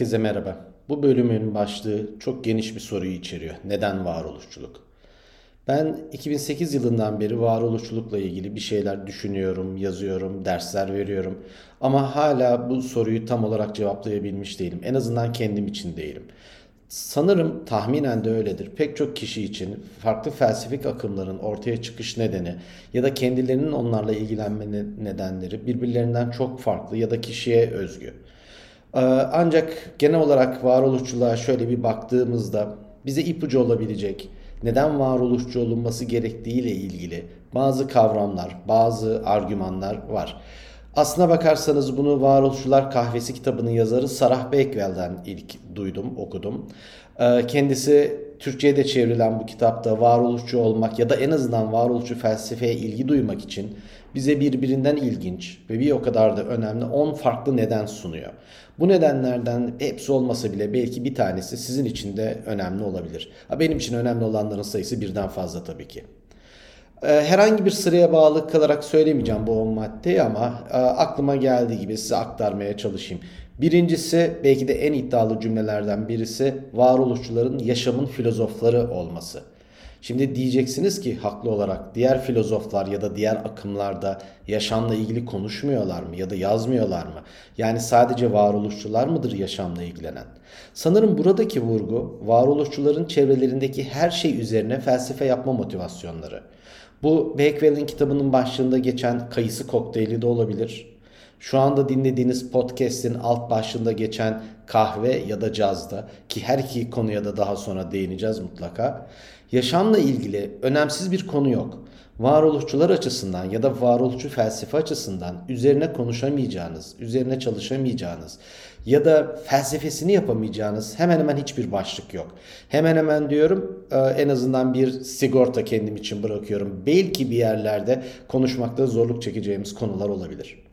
Herkese merhaba. Bu bölümün başlığı çok geniş bir soruyu içeriyor. Neden varoluşçuluk? Ben 2008 yılından beri varoluşçulukla ilgili bir şeyler düşünüyorum, yazıyorum, dersler veriyorum. Ama hala bu soruyu tam olarak cevaplayabilmiş değilim. En azından kendim için değilim. Sanırım tahminen de öyledir. Pek çok kişi için farklı felsefik akımların ortaya çıkış nedeni ya da kendilerinin onlarla ilgilenme nedenleri birbirlerinden çok farklı ya da kişiye özgü. Ee, ancak genel olarak varoluşçuluğa şöyle bir baktığımızda bize ipucu olabilecek, neden varoluşçu olunması gerektiği ile ilgili bazı kavramlar, bazı argümanlar var. Aslına bakarsanız bunu Varoluşçular Kahvesi kitabının yazarı Sarah Bakewell'den ilk duydum, okudum. Ee, kendisi Türkçe'ye de çevrilen bu kitapta varoluşçu olmak ya da en azından varoluşçu felsefeye ilgi duymak için bize birbirinden ilginç ve bir o kadar da önemli 10 farklı neden sunuyor. Bu nedenlerden hepsi olmasa bile belki bir tanesi sizin için de önemli olabilir. Benim için önemli olanların sayısı birden fazla tabii ki. Ee, herhangi bir sıraya bağlı kalarak söylemeyeceğim bu 10 maddeyi ama e, aklıma geldiği gibi size aktarmaya çalışayım. Birincisi belki de en iddialı cümlelerden birisi varoluşçuların yaşamın filozofları olması. Şimdi diyeceksiniz ki haklı olarak diğer filozoflar ya da diğer akımlarda yaşamla ilgili konuşmuyorlar mı ya da yazmıyorlar mı? Yani sadece varoluşçular mıdır yaşamla ilgilenen? Sanırım buradaki vurgu varoluşçuların çevrelerindeki her şey üzerine felsefe yapma motivasyonları. Bu Bakewell'in kitabının başlığında geçen kayısı kokteyli de olabilir. Şu anda dinlediğiniz podcast'in alt başlığında geçen kahve ya da cazda ki her iki konuya da daha sonra değineceğiz mutlaka. Yaşamla ilgili önemsiz bir konu yok. Varoluşçular açısından ya da varoluşçu felsefe açısından üzerine konuşamayacağınız, üzerine çalışamayacağınız ya da felsefesini yapamayacağınız hemen hemen hiçbir başlık yok. Hemen hemen diyorum e, en azından bir sigorta kendim için bırakıyorum. Belki bir yerlerde konuşmakta zorluk çekeceğimiz konular olabilir.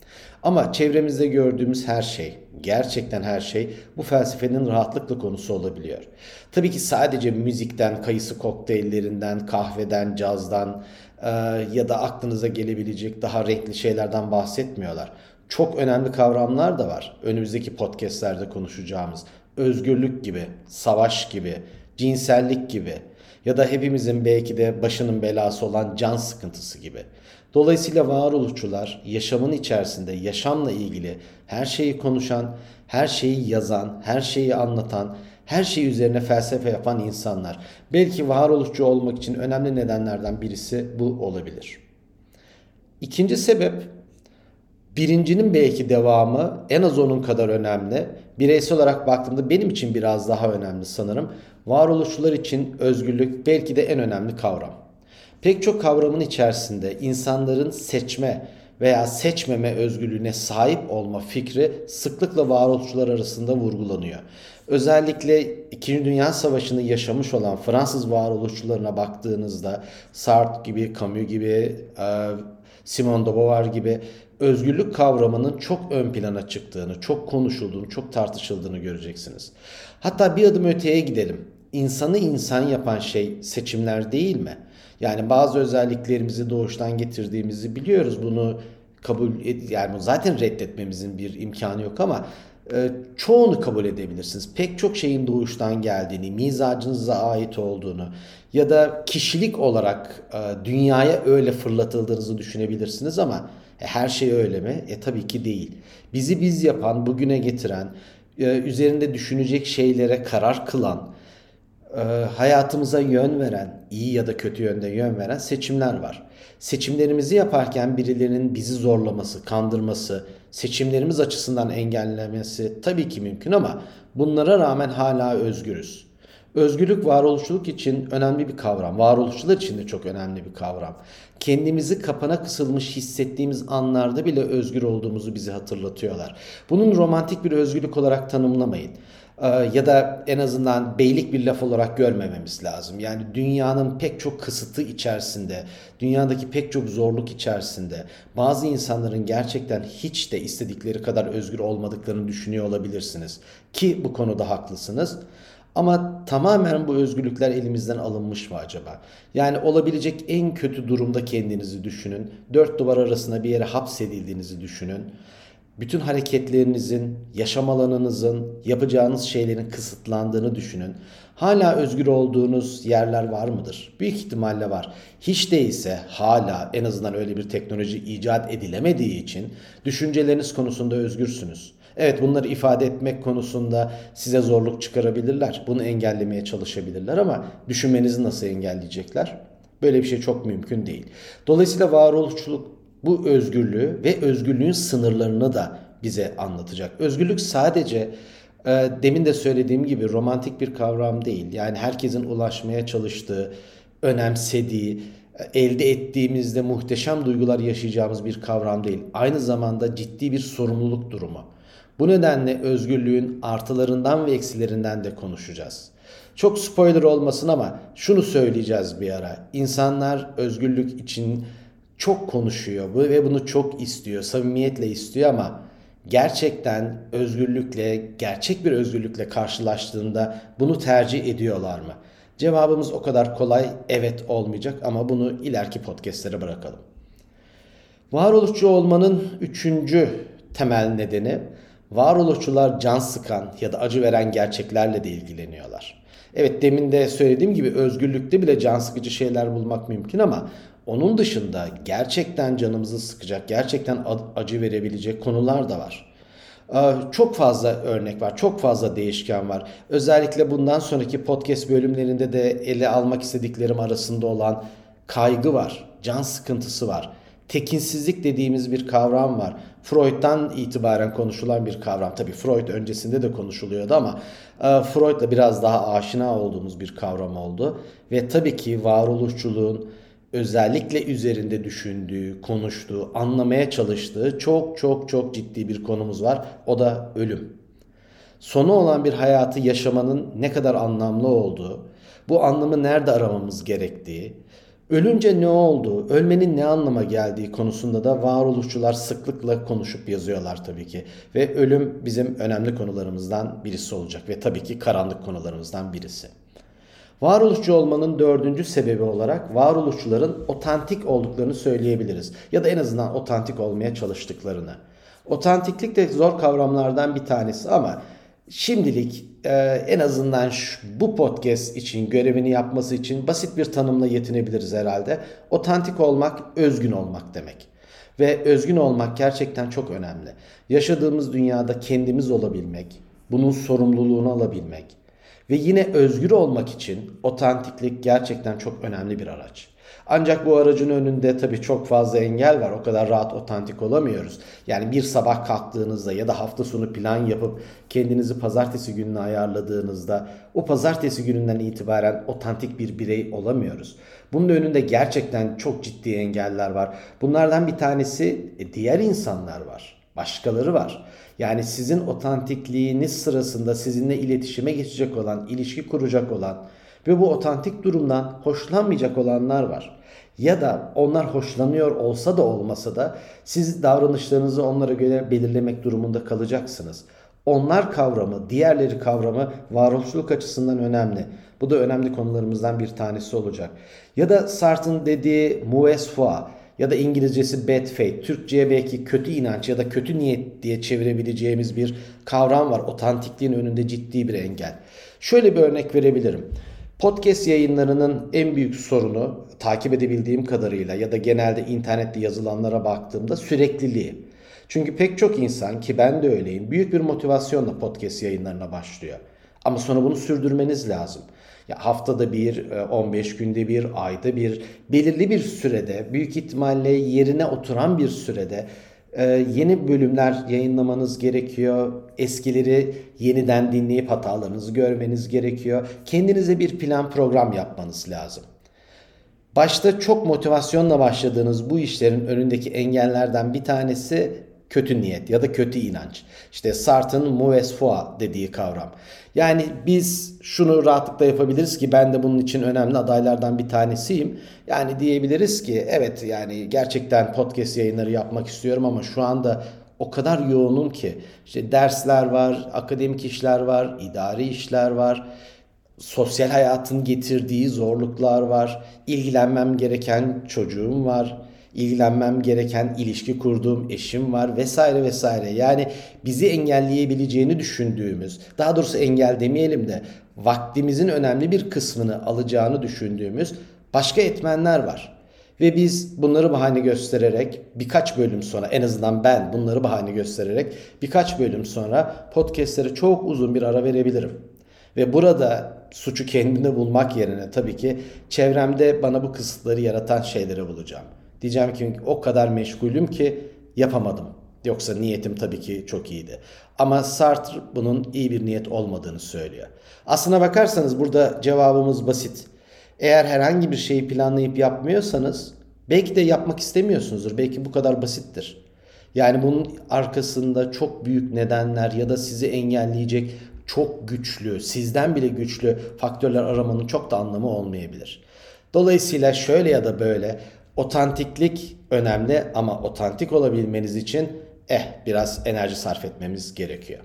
Ama çevremizde gördüğümüz her şey, gerçekten her şey bu felsefenin rahatlıkla konusu olabiliyor. Tabii ki sadece müzikten, kayısı kokteyllerinden, kahveden, cazdan e, ya da aklınıza gelebilecek daha renkli şeylerden bahsetmiyorlar. Çok önemli kavramlar da var. Önümüzdeki podcastlerde konuşacağımız özgürlük gibi, savaş gibi, cinsellik gibi ya da hepimizin belki de başının belası olan can sıkıntısı gibi. Dolayısıyla varoluşçular yaşamın içerisinde yaşamla ilgili her şeyi konuşan, her şeyi yazan, her şeyi anlatan, her şey üzerine felsefe yapan insanlar. Belki varoluşçu olmak için önemli nedenlerden birisi bu olabilir. İkinci sebep birincinin belki devamı en az onun kadar önemli. Bireysel olarak baktığımda benim için biraz daha önemli sanırım. Varoluşçular için özgürlük belki de en önemli kavram. Pek çok kavramın içerisinde insanların seçme veya seçmeme özgürlüğüne sahip olma fikri sıklıkla varoluşçular arasında vurgulanıyor. Özellikle İkinci Dünya Savaşı'nı yaşamış olan Fransız varoluşçularına baktığınızda Sartre gibi, Camus gibi, e, Simone de Beauvoir gibi özgürlük kavramının çok ön plana çıktığını, çok konuşulduğunu, çok tartışıldığını göreceksiniz. Hatta bir adım öteye gidelim. İnsanı insan yapan şey seçimler değil mi? Yani bazı özelliklerimizi doğuştan getirdiğimizi biliyoruz. Bunu kabul yani zaten reddetmemizin bir imkanı yok ama e, çoğunu kabul edebilirsiniz. Pek çok şeyin doğuştan geldiğini, mizacınıza ait olduğunu ya da kişilik olarak e, dünyaya öyle fırlatıldığınızı düşünebilirsiniz ama e, her şey öyle mi? E tabii ki değil. Bizi biz yapan, bugüne getiren, e, üzerinde düşünecek şeylere karar kılan, e, hayatımıza yön veren, iyi ya da kötü yönde yön veren seçimler var. Seçimlerimizi yaparken birilerinin bizi zorlaması, kandırması, seçimlerimiz açısından engellemesi tabii ki mümkün ama bunlara rağmen hala özgürüz. Özgürlük varoluşçuluk için önemli bir kavram. Varoluşçular için de çok önemli bir kavram. Kendimizi kapana kısılmış hissettiğimiz anlarda bile özgür olduğumuzu bize hatırlatıyorlar. Bunun romantik bir özgürlük olarak tanımlamayın. Ee, ya da en azından beylik bir laf olarak görmememiz lazım. Yani dünyanın pek çok kısıtı içerisinde, dünyadaki pek çok zorluk içerisinde bazı insanların gerçekten hiç de istedikleri kadar özgür olmadıklarını düşünüyor olabilirsiniz. Ki bu konuda haklısınız. Ama tamamen bu özgürlükler elimizden alınmış mı acaba? Yani olabilecek en kötü durumda kendinizi düşünün. Dört duvar arasında bir yere hapsedildiğinizi düşünün bütün hareketlerinizin, yaşam alanınızın, yapacağınız şeylerin kısıtlandığını düşünün. Hala özgür olduğunuz yerler var mıdır? Büyük ihtimalle var. Hiç değilse hala en azından öyle bir teknoloji icat edilemediği için düşünceleriniz konusunda özgürsünüz. Evet bunları ifade etmek konusunda size zorluk çıkarabilirler. Bunu engellemeye çalışabilirler ama düşünmenizi nasıl engelleyecekler? Böyle bir şey çok mümkün değil. Dolayısıyla varoluşçuluk bu özgürlüğü ve özgürlüğün sınırlarını da bize anlatacak. Özgürlük sadece e, demin de söylediğim gibi romantik bir kavram değil. Yani herkesin ulaşmaya çalıştığı, önemsediği, e, elde ettiğimizde muhteşem duygular yaşayacağımız bir kavram değil. Aynı zamanda ciddi bir sorumluluk durumu. Bu nedenle özgürlüğün artılarından ve eksilerinden de konuşacağız. Çok spoiler olmasın ama şunu söyleyeceğiz bir ara. İnsanlar özgürlük için çok konuşuyor ve bunu çok istiyor, samimiyetle istiyor ama gerçekten özgürlükle, gerçek bir özgürlükle karşılaştığında bunu tercih ediyorlar mı? Cevabımız o kadar kolay evet olmayacak ama bunu ileriki podcastlere bırakalım. Varoluşçu olmanın üçüncü temel nedeni varoluşçular can sıkan ya da acı veren gerçeklerle de ilgileniyorlar. Evet demin de söylediğim gibi özgürlükte bile can sıkıcı şeyler bulmak mümkün ama onun dışında gerçekten canımızı sıkacak, gerçekten acı verebilecek konular da var. Çok fazla örnek var, çok fazla değişken var. Özellikle bundan sonraki podcast bölümlerinde de ele almak istediklerim arasında olan kaygı var, can sıkıntısı var. Tekinsizlik dediğimiz bir kavram var. Freud'dan itibaren konuşulan bir kavram. Tabii Freud öncesinde de konuşuluyordu ama Freud'la biraz daha aşina olduğumuz bir kavram oldu. Ve tabii ki varoluşçuluğun, özellikle üzerinde düşündüğü, konuştuğu, anlamaya çalıştığı çok çok çok ciddi bir konumuz var. O da ölüm. Sonu olan bir hayatı yaşamanın ne kadar anlamlı olduğu, bu anlamı nerede aramamız gerektiği, ölünce ne olduğu, ölmenin ne anlama geldiği konusunda da varoluşçular sıklıkla konuşup yazıyorlar tabii ki. Ve ölüm bizim önemli konularımızdan birisi olacak ve tabii ki karanlık konularımızdan birisi. Varoluşçu olmanın dördüncü sebebi olarak varoluşçuların otantik olduklarını söyleyebiliriz. Ya da en azından otantik olmaya çalıştıklarını. Otantiklik de zor kavramlardan bir tanesi ama şimdilik e, en azından şu, bu podcast için görevini yapması için basit bir tanımla yetinebiliriz herhalde. Otantik olmak özgün olmak demek. Ve özgün olmak gerçekten çok önemli. Yaşadığımız dünyada kendimiz olabilmek, bunun sorumluluğunu alabilmek, ve yine özgür olmak için otantiklik gerçekten çok önemli bir araç. Ancak bu aracın önünde tabii çok fazla engel var. O kadar rahat otantik olamıyoruz. Yani bir sabah kalktığınızda ya da hafta sonu plan yapıp kendinizi pazartesi gününe ayarladığınızda o pazartesi gününden itibaren otantik bir birey olamıyoruz. Bunun önünde gerçekten çok ciddi engeller var. Bunlardan bir tanesi e, diğer insanlar var. Başkaları var. Yani sizin otantikliğiniz sırasında sizinle iletişime geçecek olan, ilişki kuracak olan ve bu otantik durumdan hoşlanmayacak olanlar var. Ya da onlar hoşlanıyor olsa da olmasa da siz davranışlarınızı onlara göre belirlemek durumunda kalacaksınız. Onlar kavramı, diğerleri kavramı varoluşluk açısından önemli. Bu da önemli konularımızdan bir tanesi olacak. Ya da Sartre'ın dediği mauvaise foi ya da İngilizcesi bad faith, Türkçe'ye belki kötü inanç ya da kötü niyet diye çevirebileceğimiz bir kavram var. Otantikliğin önünde ciddi bir engel. Şöyle bir örnek verebilirim. Podcast yayınlarının en büyük sorunu takip edebildiğim kadarıyla ya da genelde internette yazılanlara baktığımda sürekliliği. Çünkü pek çok insan ki ben de öyleyim büyük bir motivasyonla podcast yayınlarına başlıyor. Ama sonra bunu sürdürmeniz lazım. Ya haftada bir, 15 e, günde bir, ayda bir, belirli bir sürede, büyük ihtimalle yerine oturan bir sürede e, yeni bölümler yayınlamanız gerekiyor. Eskileri yeniden dinleyip hatalarınızı görmeniz gerekiyor. Kendinize bir plan program yapmanız lazım. Başta çok motivasyonla başladığınız bu işlerin önündeki engellerden bir tanesi kötü niyet ya da kötü inanç. İşte Sartre'ın mauvaise foi dediği kavram. Yani biz şunu rahatlıkla yapabiliriz ki ben de bunun için önemli adaylardan bir tanesiyim. Yani diyebiliriz ki evet yani gerçekten podcast yayınları yapmak istiyorum ama şu anda o kadar yoğunum ki işte dersler var, akademik işler var, idari işler var, sosyal hayatın getirdiği zorluklar var, ilgilenmem gereken çocuğum var, ilgilenmem gereken ilişki kurduğum eşim var vesaire vesaire. Yani bizi engelleyebileceğini düşündüğümüz, daha doğrusu engel demeyelim de vaktimizin önemli bir kısmını alacağını düşündüğümüz başka etmenler var. Ve biz bunları bahane göstererek birkaç bölüm sonra en azından ben bunları bahane göstererek birkaç bölüm sonra podcastlere çok uzun bir ara verebilirim. Ve burada suçu kendine bulmak yerine tabii ki çevremde bana bu kısıtları yaratan şeyleri bulacağım. Diyeceğim ki o kadar meşgulüm ki yapamadım. Yoksa niyetim tabii ki çok iyiydi. Ama Sartre bunun iyi bir niyet olmadığını söylüyor. Aslına bakarsanız burada cevabımız basit. Eğer herhangi bir şeyi planlayıp yapmıyorsanız belki de yapmak istemiyorsunuzdur. Belki bu kadar basittir. Yani bunun arkasında çok büyük nedenler ya da sizi engelleyecek çok güçlü, sizden bile güçlü faktörler aramanın çok da anlamı olmayabilir. Dolayısıyla şöyle ya da böyle otantiklik önemli ama otantik olabilmeniz için eh biraz enerji sarf etmemiz gerekiyor.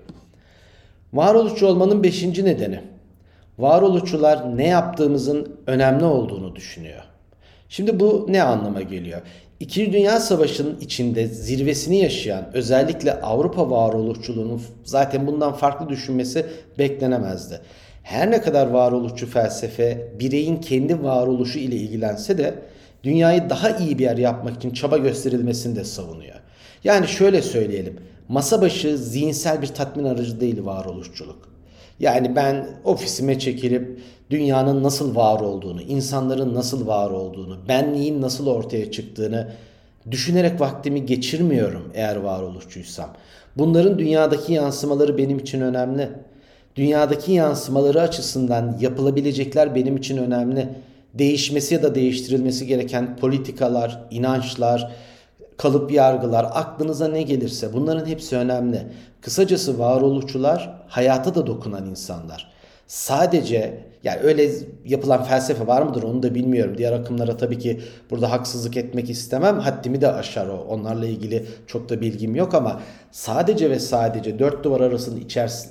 Varoluşçu olmanın beşinci nedeni. Varoluşçular ne yaptığımızın önemli olduğunu düşünüyor. Şimdi bu ne anlama geliyor? İkinci Dünya Savaşı'nın içinde zirvesini yaşayan özellikle Avrupa varoluşçuluğunun zaten bundan farklı düşünmesi beklenemezdi. Her ne kadar varoluşçu felsefe bireyin kendi varoluşu ile ilgilense de dünyayı daha iyi bir yer yapmak için çaba gösterilmesini de savunuyor. Yani şöyle söyleyelim. Masa başı zihinsel bir tatmin aracı değil varoluşçuluk. Yani ben ofisime çekilip dünyanın nasıl var olduğunu, insanların nasıl var olduğunu, benliğin nasıl ortaya çıktığını düşünerek vaktimi geçirmiyorum eğer varoluşçuysam. Bunların dünyadaki yansımaları benim için önemli. Dünyadaki yansımaları açısından yapılabilecekler benim için önemli. Değişmesi ya da değiştirilmesi gereken politikalar, inançlar, kalıp yargılar, aklınıza ne gelirse bunların hepsi önemli. Kısacası varoluşçular hayata da dokunan insanlar. Sadece yani öyle yapılan felsefe var mıdır onu da bilmiyorum. Diğer akımlara tabii ki burada haksızlık etmek istemem. Haddimi de aşar o. Onlarla ilgili çok da bilgim yok ama sadece ve sadece dört duvar arasının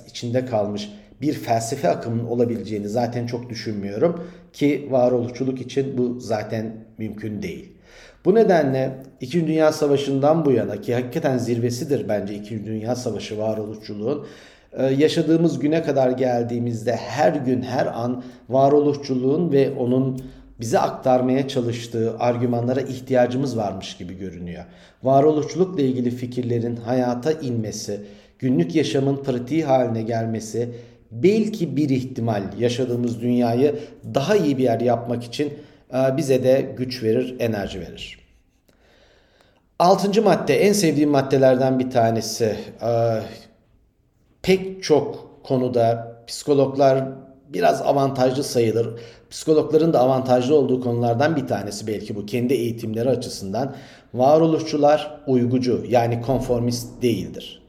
içinde kalmış bir felsefe akımının olabileceğini zaten çok düşünmüyorum ki varoluşçuluk için bu zaten mümkün değil. Bu nedenle İkinci Dünya Savaşı'ndan bu yana ki hakikaten zirvesidir bence İkinci Dünya Savaşı varoluşçuluğun ee, yaşadığımız güne kadar geldiğimizde her gün her an varoluşçuluğun ve onun bize aktarmaya çalıştığı argümanlara ihtiyacımız varmış gibi görünüyor. Varoluşçulukla ilgili fikirlerin hayata inmesi, günlük yaşamın pratiği haline gelmesi belki bir ihtimal yaşadığımız dünyayı daha iyi bir yer yapmak için e, bize de güç verir, enerji verir. Altıncı madde en sevdiğim maddelerden bir tanesi. E, pek çok konuda psikologlar biraz avantajlı sayılır. Psikologların da avantajlı olduğu konulardan bir tanesi belki bu kendi eğitimleri açısından. Varoluşçular uygucu yani konformist değildir.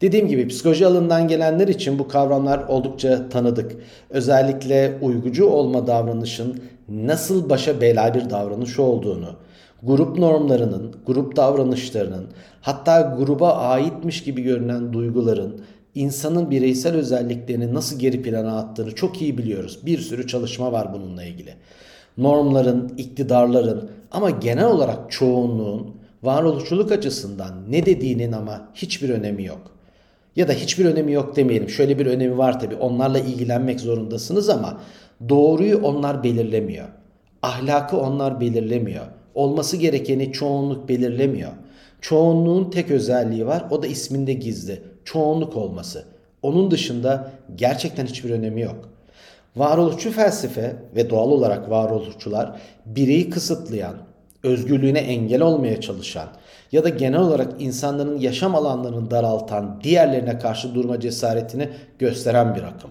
Dediğim gibi psikoloji alanından gelenler için bu kavramlar oldukça tanıdık. Özellikle uygucu olma davranışın nasıl başa bela bir davranış olduğunu, grup normlarının, grup davranışlarının, hatta gruba aitmiş gibi görünen duyguların insanın bireysel özelliklerini nasıl geri plana attığını çok iyi biliyoruz. Bir sürü çalışma var bununla ilgili. Normların, iktidarların ama genel olarak çoğunluğun varoluşçuluk açısından ne dediğinin ama hiçbir önemi yok. Ya da hiçbir önemi yok demeyelim. Şöyle bir önemi var tabii. Onlarla ilgilenmek zorundasınız ama doğruyu onlar belirlemiyor. Ahlakı onlar belirlemiyor. Olması gerekeni çoğunluk belirlemiyor. Çoğunluğun tek özelliği var. O da isminde gizli çoğunluk olması. Onun dışında gerçekten hiçbir önemi yok. Varoluşçu felsefe ve doğal olarak varoluşçular bireyi kısıtlayan, özgürlüğüne engel olmaya çalışan ya da genel olarak insanların yaşam alanlarını daraltan diğerlerine karşı durma cesaretini gösteren bir akım.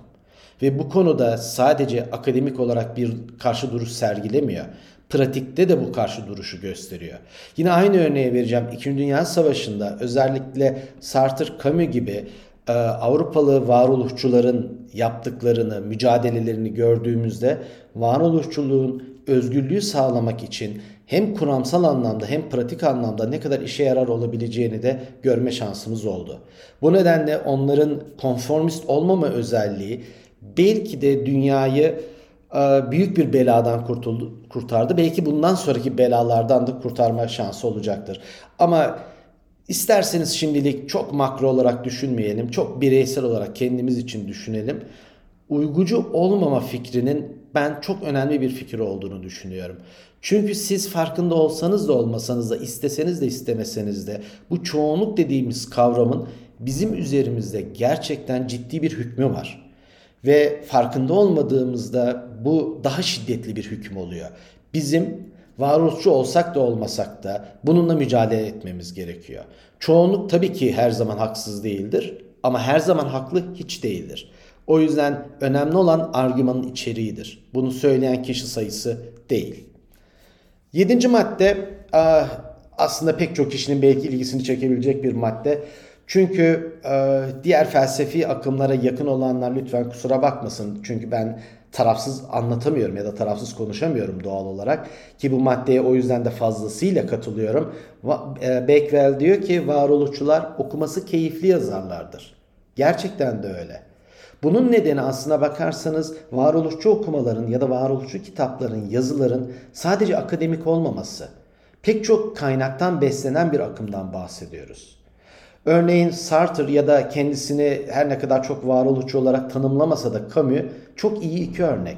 Ve bu konuda sadece akademik olarak bir karşı duruş sergilemiyor. Pratikte de bu karşı duruşu gösteriyor. Yine aynı örneği vereceğim. İkinci Dünya Savaşı'nda özellikle Sartre, Camus gibi e, Avrupalı varoluşçuların yaptıklarını, mücadelelerini gördüğümüzde varoluşçuluğun özgürlüğü sağlamak için hem kuramsal anlamda hem pratik anlamda ne kadar işe yarar olabileceğini de görme şansımız oldu. Bu nedenle onların konformist olmama özelliği belki de dünyayı e, büyük bir beladan kurtuldu, kurtardı. Belki bundan sonraki belalardan da kurtarma şansı olacaktır. Ama isterseniz şimdilik çok makro olarak düşünmeyelim. Çok bireysel olarak kendimiz için düşünelim. Uygucu olmama fikrinin ben çok önemli bir fikir olduğunu düşünüyorum. Çünkü siz farkında olsanız da olmasanız da isteseniz de istemeseniz de bu çoğunluk dediğimiz kavramın bizim üzerimizde gerçekten ciddi bir hükmü var. Ve farkında olmadığımızda bu daha şiddetli bir hüküm oluyor. Bizim varoluşçu olsak da olmasak da bununla mücadele etmemiz gerekiyor. Çoğunluk tabii ki her zaman haksız değildir ama her zaman haklı hiç değildir. O yüzden önemli olan argümanın içeriğidir. Bunu söyleyen kişi sayısı değil. Yedinci madde aslında pek çok kişinin belki ilgisini çekebilecek bir madde. Çünkü diğer felsefi akımlara yakın olanlar lütfen kusura bakmasın. Çünkü ben tarafsız anlatamıyorum ya da tarafsız konuşamıyorum doğal olarak. Ki bu maddeye o yüzden de fazlasıyla katılıyorum. E, Beckwell diyor ki varoluşçular okuması keyifli yazarlardır. Gerçekten de öyle. Bunun nedeni aslına bakarsanız varoluşçu okumaların ya da varoluşçu kitapların, yazıların sadece akademik olmaması. Pek çok kaynaktan beslenen bir akımdan bahsediyoruz. Örneğin Sartre ya da kendisini her ne kadar çok varoluşçu olarak tanımlamasa da Camus çok iyi iki örnek.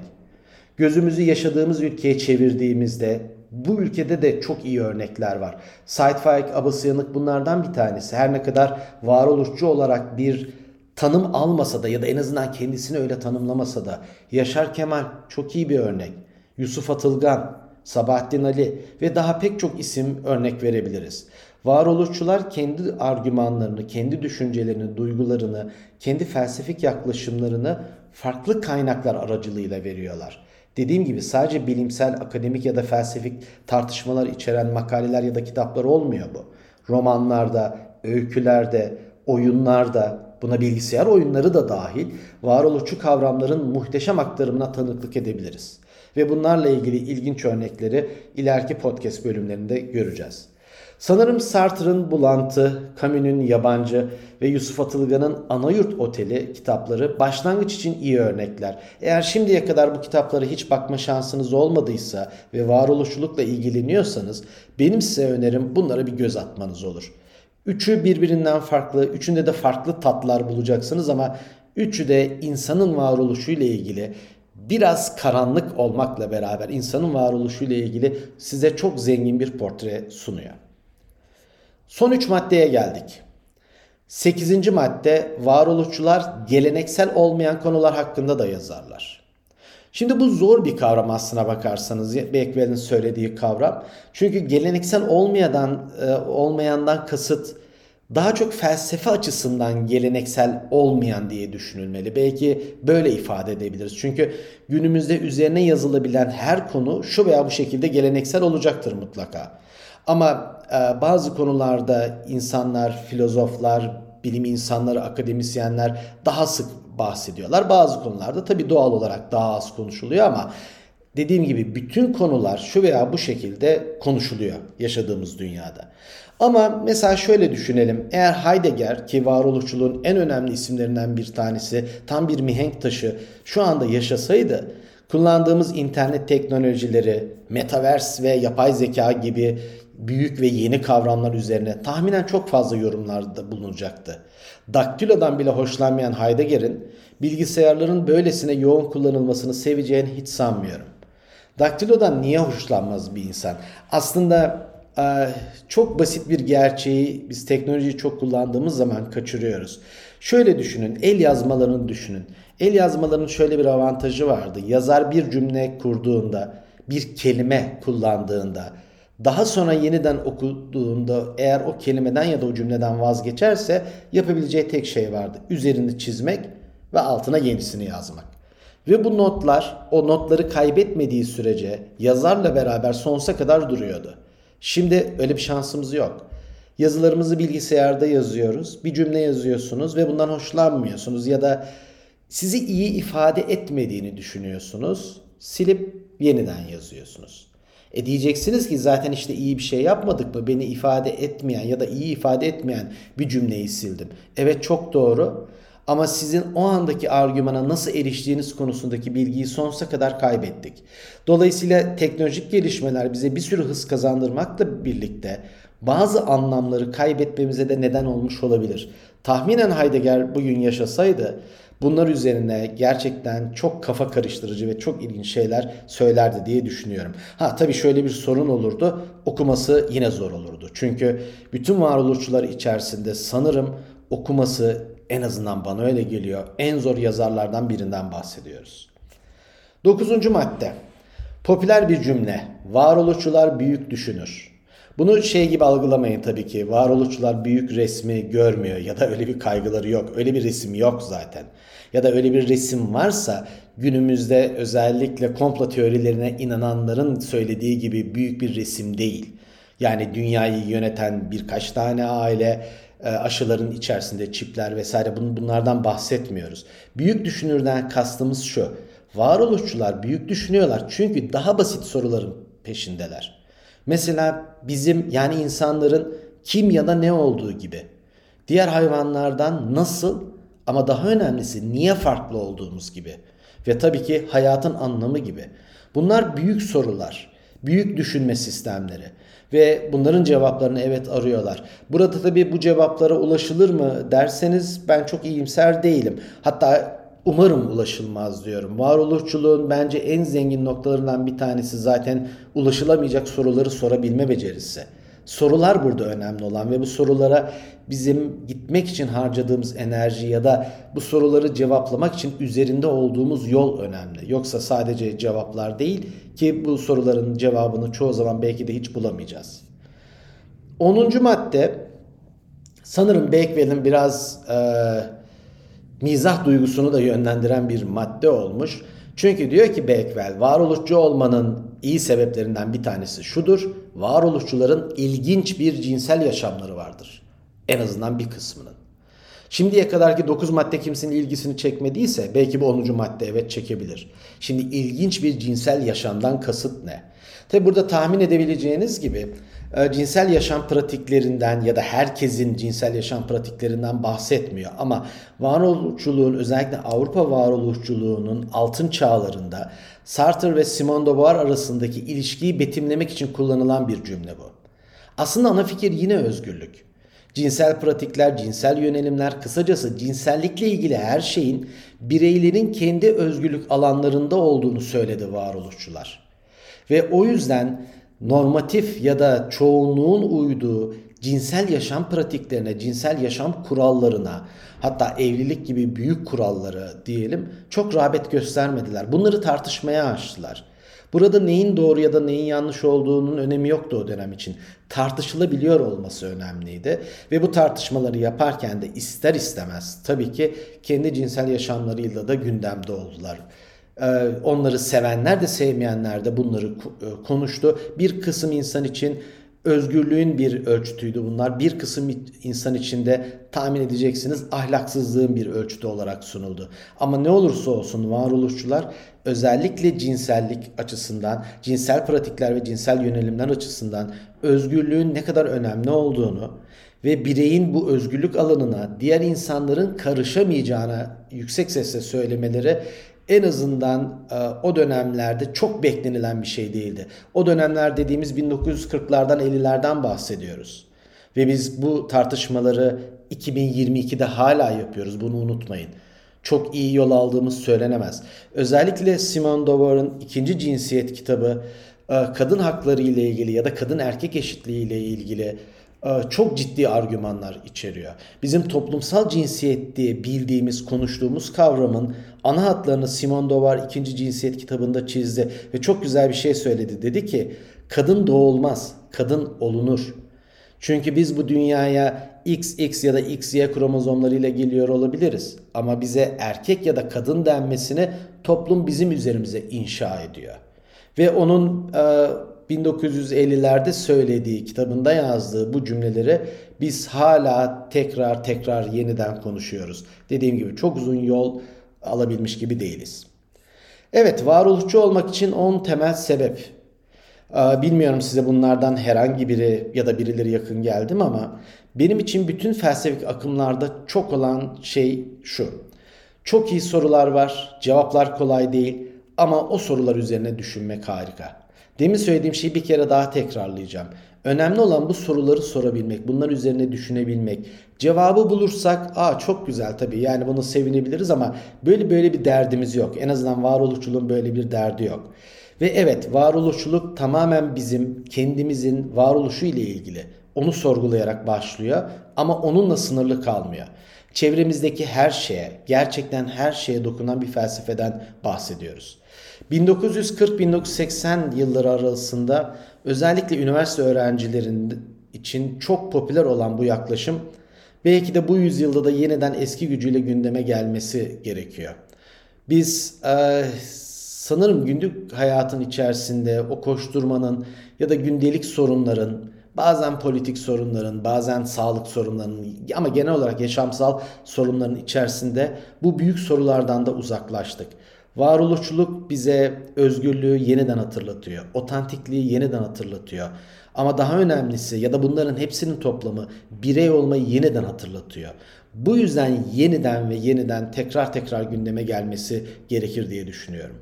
Gözümüzü yaşadığımız ülkeye çevirdiğimizde bu ülkede de çok iyi örnekler var. Said Faik Abasıyanık bunlardan bir tanesi. Her ne kadar varoluşçu olarak bir tanım almasa da ya da en azından kendisini öyle tanımlamasa da Yaşar Kemal çok iyi bir örnek. Yusuf Atılgan, Sabahattin Ali ve daha pek çok isim örnek verebiliriz. Varoluşçular kendi argümanlarını, kendi düşüncelerini, duygularını, kendi felsefik yaklaşımlarını farklı kaynaklar aracılığıyla veriyorlar. Dediğim gibi sadece bilimsel, akademik ya da felsefik tartışmalar içeren makaleler ya da kitaplar olmuyor bu. Romanlarda, öykülerde, oyunlarda, buna bilgisayar oyunları da dahil varoluşçu kavramların muhteşem aktarımına tanıklık edebiliriz. Ve bunlarla ilgili ilginç örnekleri ileriki podcast bölümlerinde göreceğiz. Sanırım Sartre'ın Bulantı, Camus'un Yabancı ve Yusuf Atılgan'ın Anayurt Oteli kitapları başlangıç için iyi örnekler. Eğer şimdiye kadar bu kitaplara hiç bakma şansınız olmadıysa ve varoluşçulukla ilgileniyorsanız benim size önerim bunlara bir göz atmanız olur. Üçü birbirinden farklı, üçünde de farklı tatlar bulacaksınız ama üçü de insanın varoluşuyla ilgili biraz karanlık olmakla beraber insanın varoluşuyla ilgili size çok zengin bir portre sunuyor. Son üç maddeye geldik. Sekizinci madde varoluşçular geleneksel olmayan konular hakkında da yazarlar. Şimdi bu zor bir kavram aslına bakarsanız Beckwell'in söylediği kavram. Çünkü geleneksel olmayandan, e, olmayandan kasıt daha çok felsefe açısından geleneksel olmayan diye düşünülmeli. Belki böyle ifade edebiliriz. Çünkü günümüzde üzerine yazılabilen her konu şu veya bu şekilde geleneksel olacaktır mutlaka. Ama e, bazı konularda insanlar, filozoflar, bilim insanları, akademisyenler daha sık bahsediyorlar. Bazı konularda tabii doğal olarak daha az konuşuluyor ama dediğim gibi bütün konular şu veya bu şekilde konuşuluyor yaşadığımız dünyada. Ama mesela şöyle düşünelim. Eğer Heidegger ki varoluşçuluğun en önemli isimlerinden bir tanesi tam bir mihenk taşı şu anda yaşasaydı kullandığımız internet teknolojileri, metaverse ve yapay zeka gibi büyük ve yeni kavramlar üzerine tahminen çok fazla yorumlarda bulunacaktı. Daktilodan bile hoşlanmayan Heidegger'in bilgisayarların böylesine yoğun kullanılmasını seveceğini hiç sanmıyorum. Daktilodan niye hoşlanmaz bir insan? Aslında e, çok basit bir gerçeği biz teknolojiyi çok kullandığımız zaman kaçırıyoruz. Şöyle düşünün, el yazmalarını düşünün. El yazmalarının şöyle bir avantajı vardı. Yazar bir cümle kurduğunda, bir kelime kullandığında, daha sonra yeniden okuduğunda eğer o kelimeden ya da o cümleden vazgeçerse yapabileceği tek şey vardı. Üzerini çizmek ve altına yenisini yazmak. Ve bu notlar o notları kaybetmediği sürece yazarla beraber sonsuza kadar duruyordu. Şimdi öyle bir şansımız yok. Yazılarımızı bilgisayarda yazıyoruz. Bir cümle yazıyorsunuz ve bundan hoşlanmıyorsunuz ya da sizi iyi ifade etmediğini düşünüyorsunuz. Silip yeniden yazıyorsunuz. E diyeceksiniz ki zaten işte iyi bir şey yapmadık mı? Beni ifade etmeyen ya da iyi ifade etmeyen bir cümleyi sildim. Evet çok doğru. Ama sizin o andaki argümana nasıl eriştiğiniz konusundaki bilgiyi sonsuza kadar kaybettik. Dolayısıyla teknolojik gelişmeler bize bir sürü hız kazandırmakla birlikte bazı anlamları kaybetmemize de neden olmuş olabilir. Tahminen Heidegger bugün yaşasaydı bunlar üzerine gerçekten çok kafa karıştırıcı ve çok ilginç şeyler söylerdi diye düşünüyorum. Ha tabii şöyle bir sorun olurdu. Okuması yine zor olurdu. Çünkü bütün varoluşçular içerisinde sanırım okuması en azından bana öyle geliyor. En zor yazarlardan birinden bahsediyoruz. Dokuzuncu madde. Popüler bir cümle. Varoluşçular büyük düşünür. Bunu şey gibi algılamayın tabii ki. Varoluşçular büyük resmi görmüyor ya da öyle bir kaygıları yok. Öyle bir resim yok zaten. Ya da öyle bir resim varsa günümüzde özellikle komplo teorilerine inananların söylediği gibi büyük bir resim değil. Yani dünyayı yöneten birkaç tane aile, e, aşıların içerisinde çipler vesaire bunlardan bahsetmiyoruz. Büyük düşünürden kastımız şu. Varoluşçular büyük düşünüyorlar çünkü daha basit soruların peşindeler. Mesela bizim yani insanların kim ya da ne olduğu gibi. Diğer hayvanlardan nasıl ama daha önemlisi niye farklı olduğumuz gibi. Ve tabii ki hayatın anlamı gibi. Bunlar büyük sorular, büyük düşünme sistemleri ve bunların cevaplarını evet arıyorlar. Burada tabii bu cevaplara ulaşılır mı derseniz ben çok iyimser değilim. Hatta umarım ulaşılmaz diyorum. Varoluşçuluğun bence en zengin noktalarından bir tanesi zaten ulaşılamayacak soruları sorabilme becerisi. Sorular burada önemli olan ve bu sorulara bizim gitmek için harcadığımız enerji ya da bu soruları cevaplamak için üzerinde olduğumuz yol önemli. Yoksa sadece cevaplar değil ki bu soruların cevabını çoğu zaman belki de hiç bulamayacağız. 10. madde sanırım Bakewell'in biraz e, mizah duygusunu da yönlendiren bir madde olmuş. Çünkü diyor ki Beckwell varoluşçu olmanın iyi sebeplerinden bir tanesi şudur. Varoluşçuların ilginç bir cinsel yaşamları vardır. En azından bir kısmının. Şimdiye kadarki 9 madde kimsenin ilgisini çekmediyse belki bu 10. madde evet çekebilir. Şimdi ilginç bir cinsel yaşamdan kasıt ne? Tabi burada tahmin edebileceğiniz gibi cinsel yaşam pratiklerinden ya da herkesin cinsel yaşam pratiklerinden bahsetmiyor. Ama varoluşçuluğun özellikle Avrupa varoluşçuluğunun altın çağlarında Sartre ve Simone de Beauvoir arasındaki ilişkiyi betimlemek için kullanılan bir cümle bu. Aslında ana fikir yine özgürlük. Cinsel pratikler, cinsel yönelimler, kısacası cinsellikle ilgili her şeyin bireylerin kendi özgürlük alanlarında olduğunu söyledi varoluşçular. Ve o yüzden normatif ya da çoğunluğun uyduğu cinsel yaşam pratiklerine, cinsel yaşam kurallarına, hatta evlilik gibi büyük kuralları diyelim çok rağbet göstermediler. Bunları tartışmaya açtılar. Burada neyin doğru ya da neyin yanlış olduğunun önemi yoktu o dönem için. Tartışılabiliyor olması önemliydi. Ve bu tartışmaları yaparken de ister istemez tabii ki kendi cinsel yaşamlarıyla da gündemde oldular. Ee, onları sevenler de sevmeyenler de bunları e, konuştu. Bir kısım insan için özgürlüğün bir ölçütüydü bunlar. Bir kısım insan için de tahmin edeceksiniz ahlaksızlığın bir ölçütü olarak sunuldu. Ama ne olursa olsun varoluşçular özellikle cinsellik açısından, cinsel pratikler ve cinsel yönelimler açısından özgürlüğün ne kadar önemli olduğunu ve bireyin bu özgürlük alanına diğer insanların karışamayacağına yüksek sesle söylemeleri en azından e, o dönemlerde çok beklenilen bir şey değildi. O dönemler dediğimiz 1940'lardan 50'lerden bahsediyoruz. Ve biz bu tartışmaları 2022'de hala yapıyoruz. Bunu unutmayın. Çok iyi yol aldığımız söylenemez. Özellikle Simone de Beauvoir'ın ikinci cinsiyet kitabı e, kadın hakları ile ilgili ya da kadın erkek eşitliği ile ilgili çok ciddi argümanlar içeriyor. Bizim toplumsal cinsiyet diye bildiğimiz, konuştuğumuz kavramın ana hatlarını de Beauvoir ikinci cinsiyet kitabında çizdi ve çok güzel bir şey söyledi. Dedi ki kadın doğulmaz, kadın olunur. Çünkü biz bu dünyaya XX ya da XY kromozomlarıyla geliyor olabiliriz. Ama bize erkek ya da kadın denmesini toplum bizim üzerimize inşa ediyor. Ve onun e, 1950'lerde söylediği, kitabında yazdığı bu cümleleri biz hala tekrar tekrar yeniden konuşuyoruz. Dediğim gibi çok uzun yol alabilmiş gibi değiliz. Evet, varoluşçu olmak için 10 temel sebep. Aa, Bilmiyorum size bunlardan herhangi biri ya da birileri yakın geldi mi ama benim için bütün felsefik akımlarda çok olan şey şu. Çok iyi sorular var, cevaplar kolay değil ama o sorular üzerine düşünmek harika. Demin söylediğim şeyi bir kere daha tekrarlayacağım. Önemli olan bu soruları sorabilmek, bunlar üzerine düşünebilmek. Cevabı bulursak, aa çok güzel tabii yani bunu sevinebiliriz ama böyle böyle bir derdimiz yok. En azından varoluşçuluğun böyle bir derdi yok. Ve evet varoluşçuluk tamamen bizim kendimizin varoluşu ile ilgili. Onu sorgulayarak başlıyor ama onunla sınırlı kalmıyor. Çevremizdeki her şeye, gerçekten her şeye dokunan bir felsefeden bahsediyoruz. 1940-1980 yılları arasında özellikle üniversite öğrencilerinin için çok popüler olan bu yaklaşım belki de bu yüzyılda da yeniden eski gücüyle gündeme gelmesi gerekiyor. Biz e, sanırım günlük hayatın içerisinde o koşturmanın ya da gündelik sorunların, bazen politik sorunların, bazen sağlık sorunlarının ama genel olarak yaşamsal sorunların içerisinde bu büyük sorulardan da uzaklaştık. Varoluşçuluk bize özgürlüğü yeniden hatırlatıyor. Otantikliği yeniden hatırlatıyor. Ama daha önemlisi ya da bunların hepsinin toplamı birey olmayı yeniden hatırlatıyor. Bu yüzden yeniden ve yeniden tekrar tekrar gündeme gelmesi gerekir diye düşünüyorum.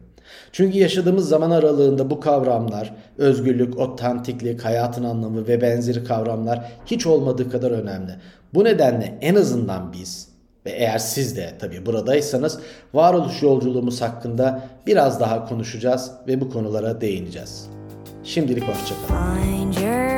Çünkü yaşadığımız zaman aralığında bu kavramlar, özgürlük, otantiklik, hayatın anlamı ve benzeri kavramlar hiç olmadığı kadar önemli. Bu nedenle en azından biz ve eğer siz de tabii buradaysanız varoluş yolculuğumuz hakkında biraz daha konuşacağız ve bu konulara değineceğiz. Şimdilik hoşçakalın.